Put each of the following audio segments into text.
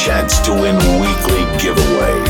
chance to win weekly giveaways.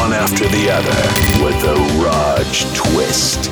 One after the other with the Raj twist.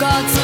Gods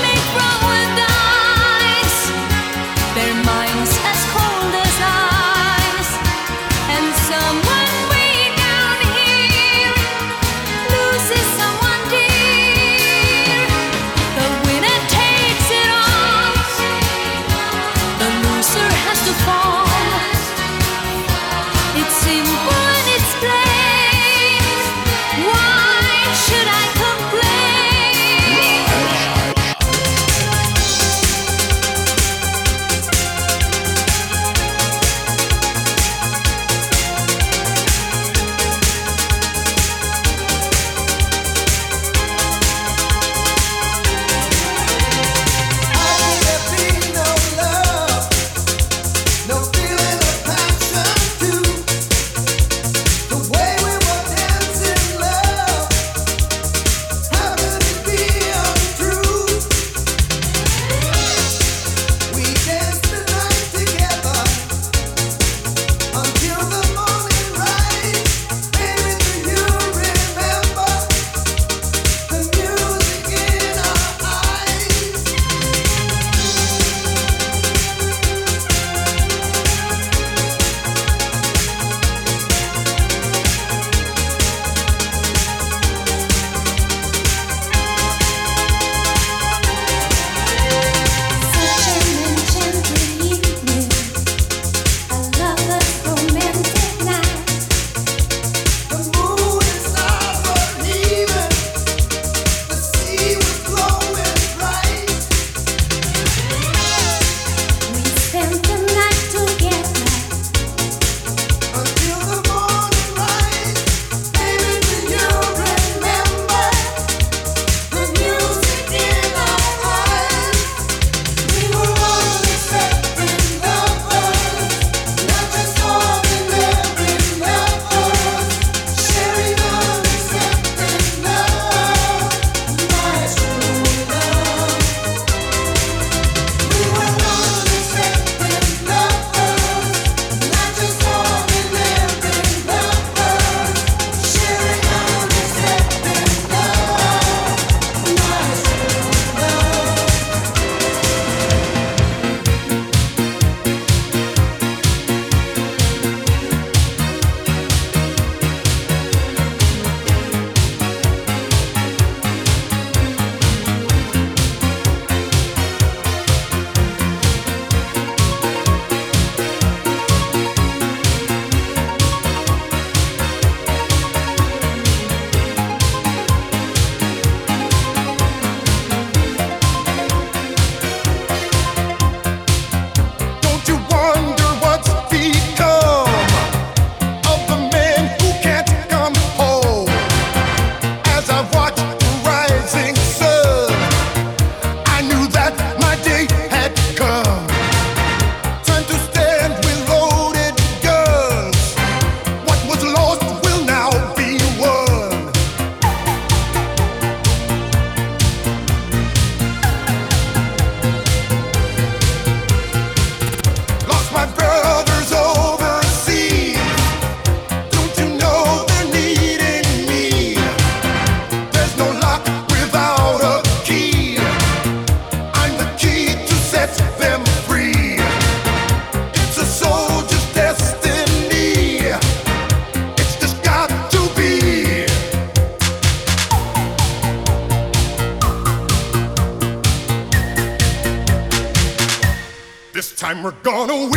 gonna win.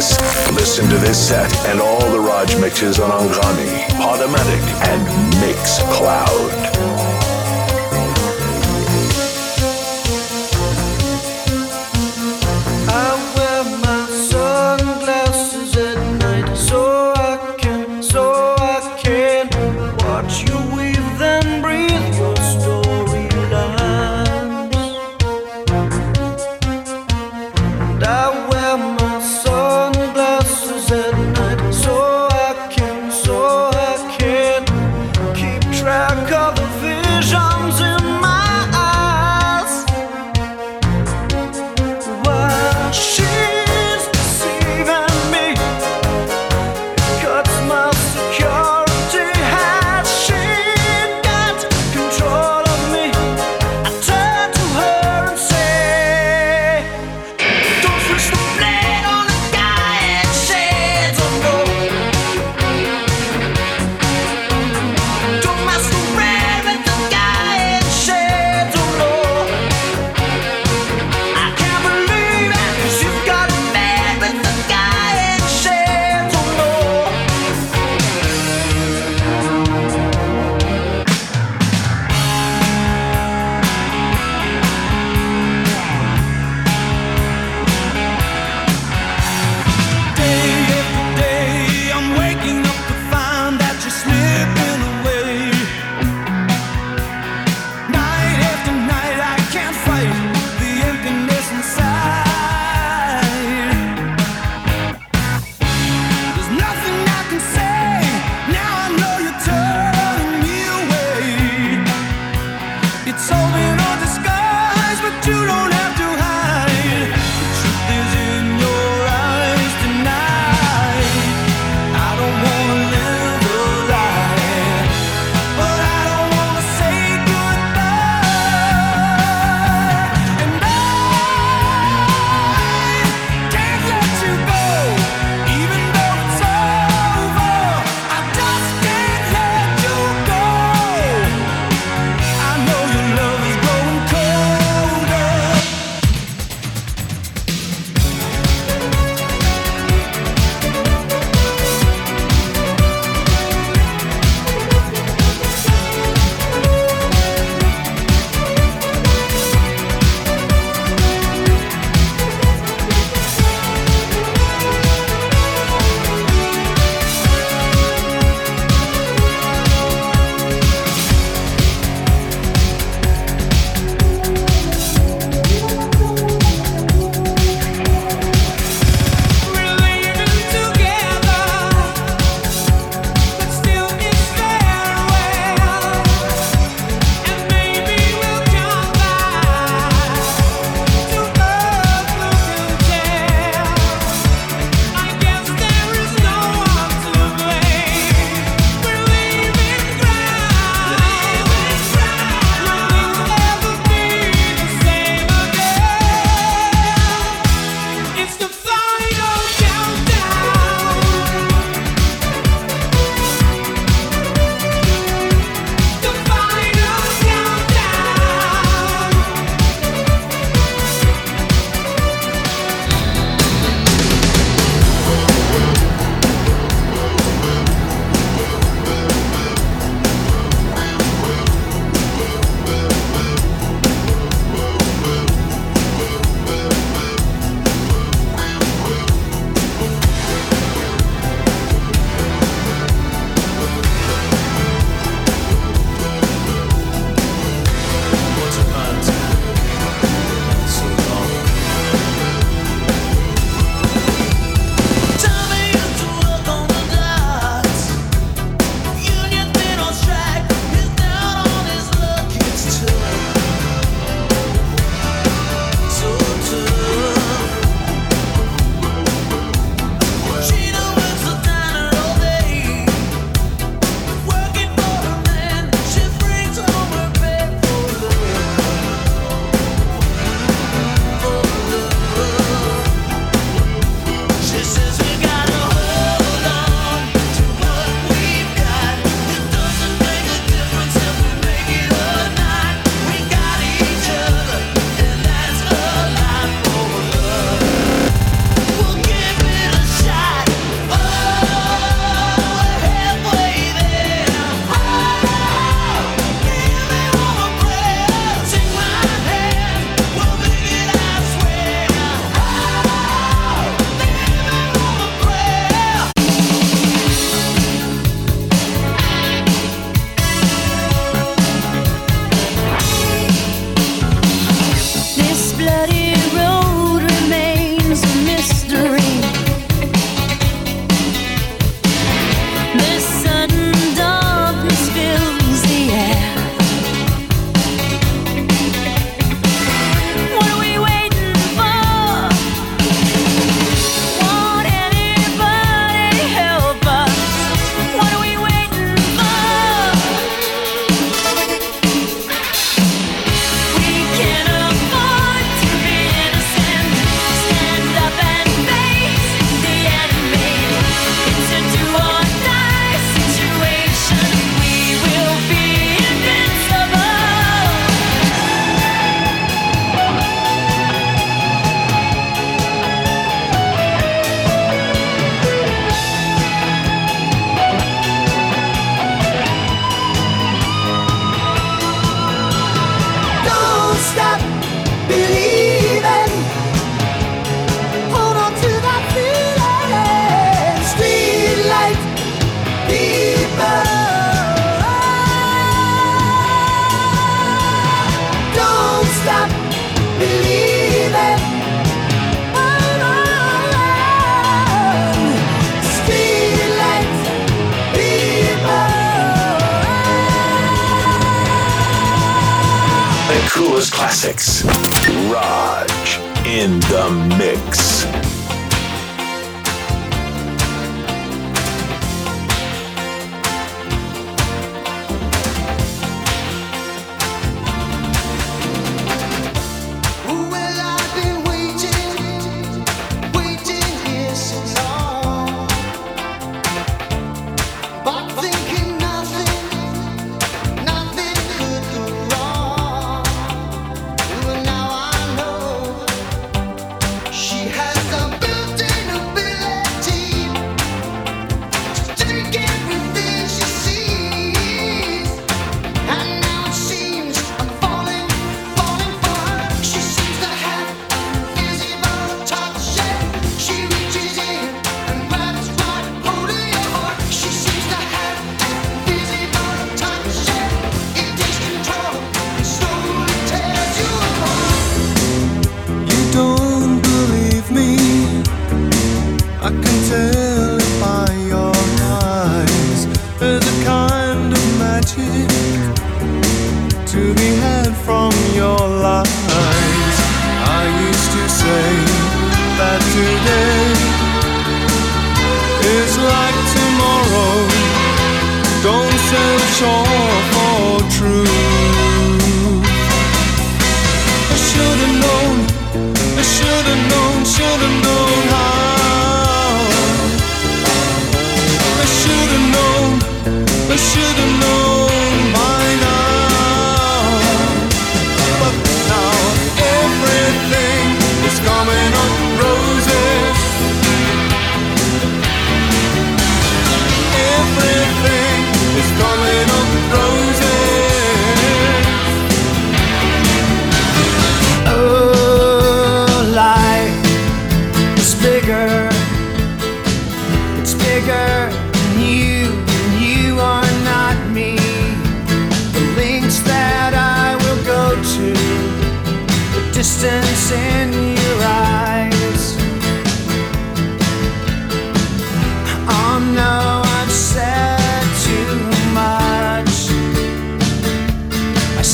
this, listen to this set and all the Raj mixes on Anghami, Podomatic, and Mixcloud.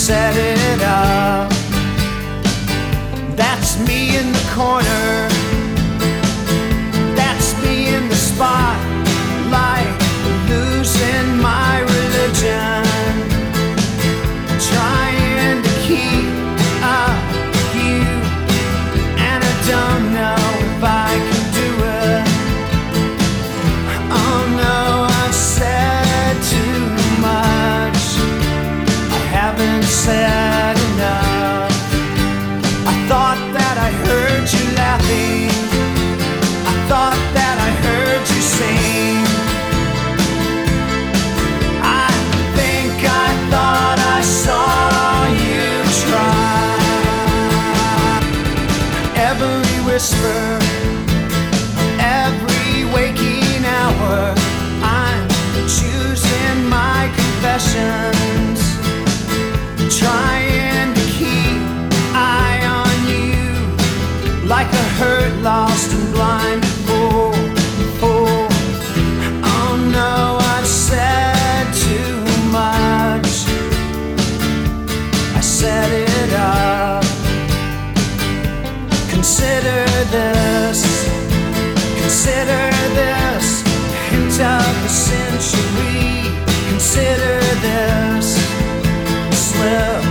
set it up. That's me in the corner. trying to keep eye on you like a hurt lost and blind oh, no I've said too much. I set it up. Consider this. Consider this. Hint of the sin consider this slip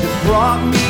that brought me.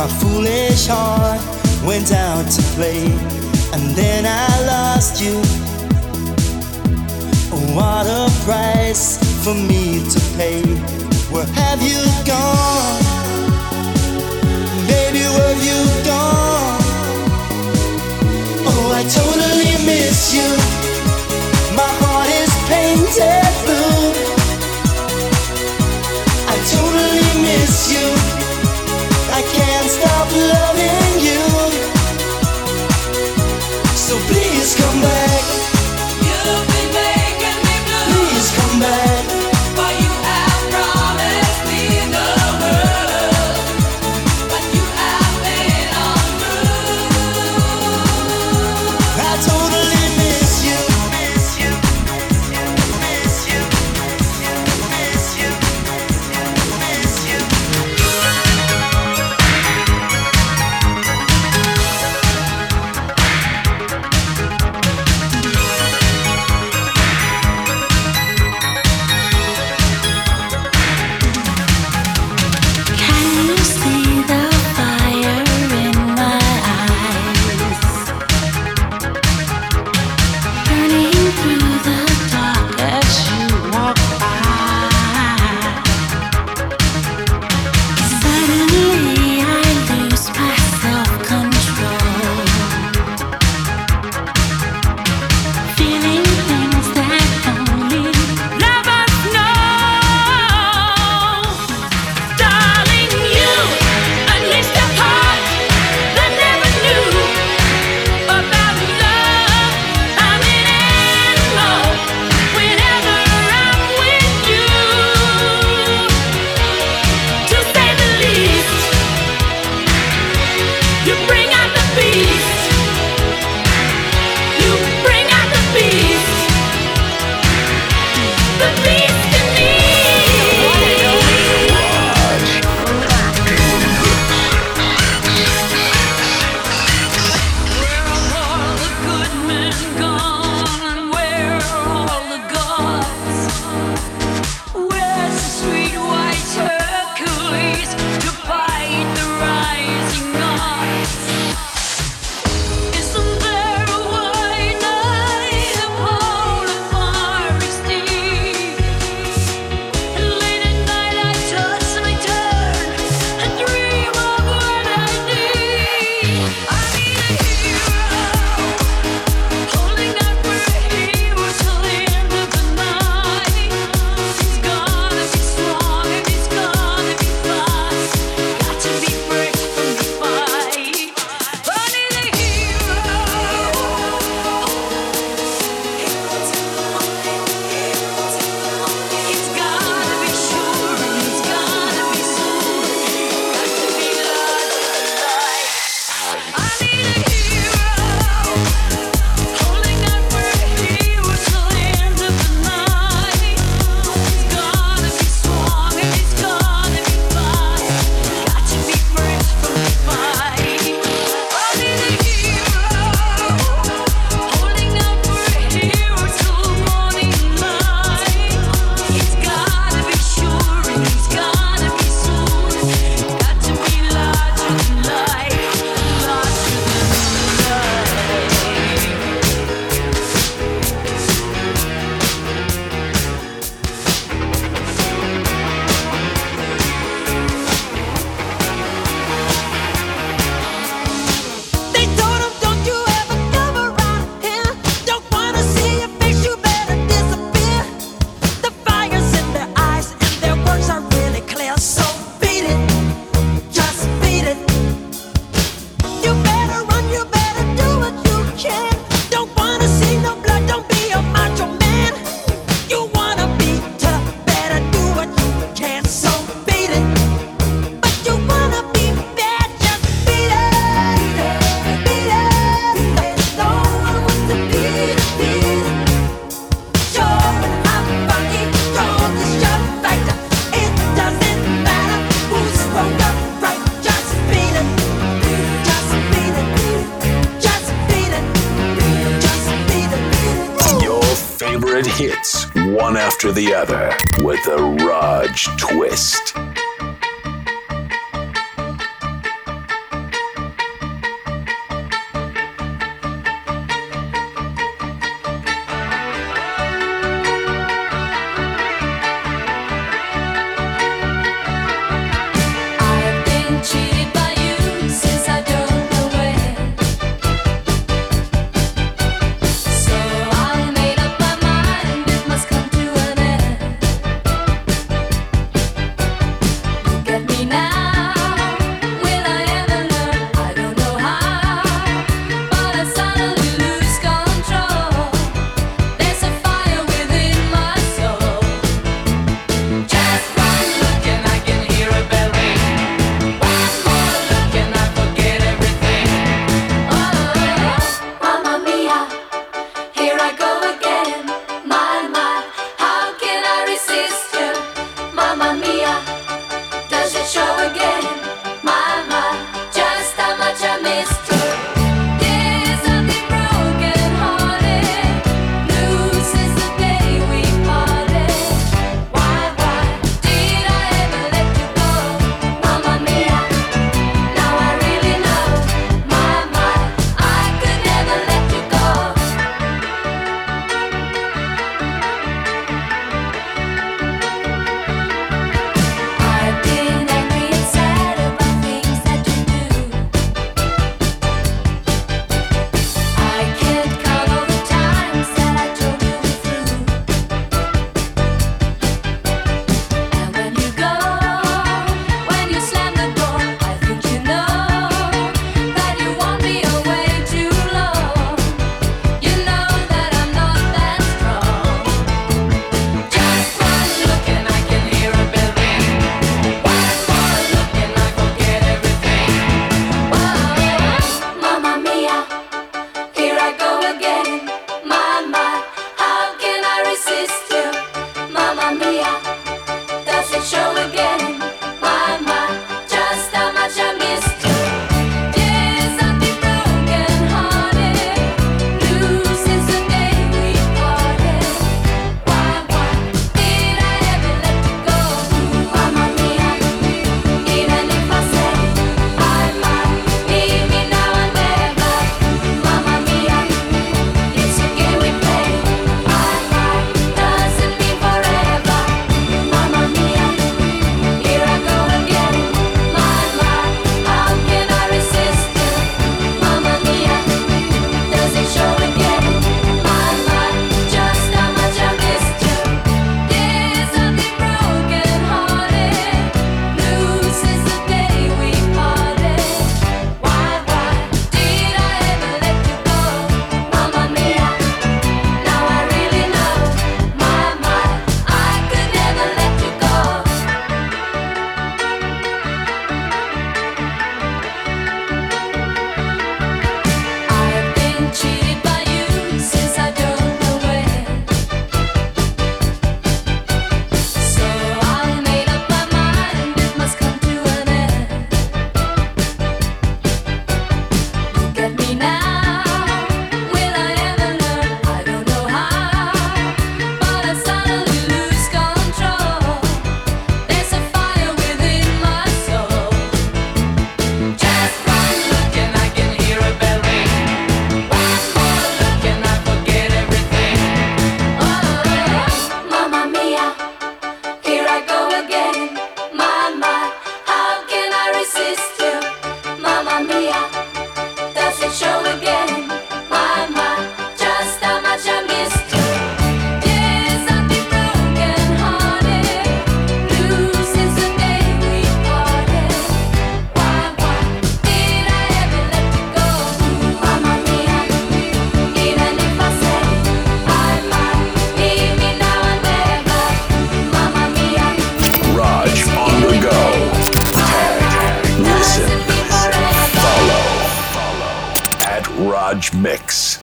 My foolish heart went out to play, and then I lost you. Oh, What a price for me to pay. Where have you gone? Baby, where have you gone? Oh, I totally miss you. My heart is painted.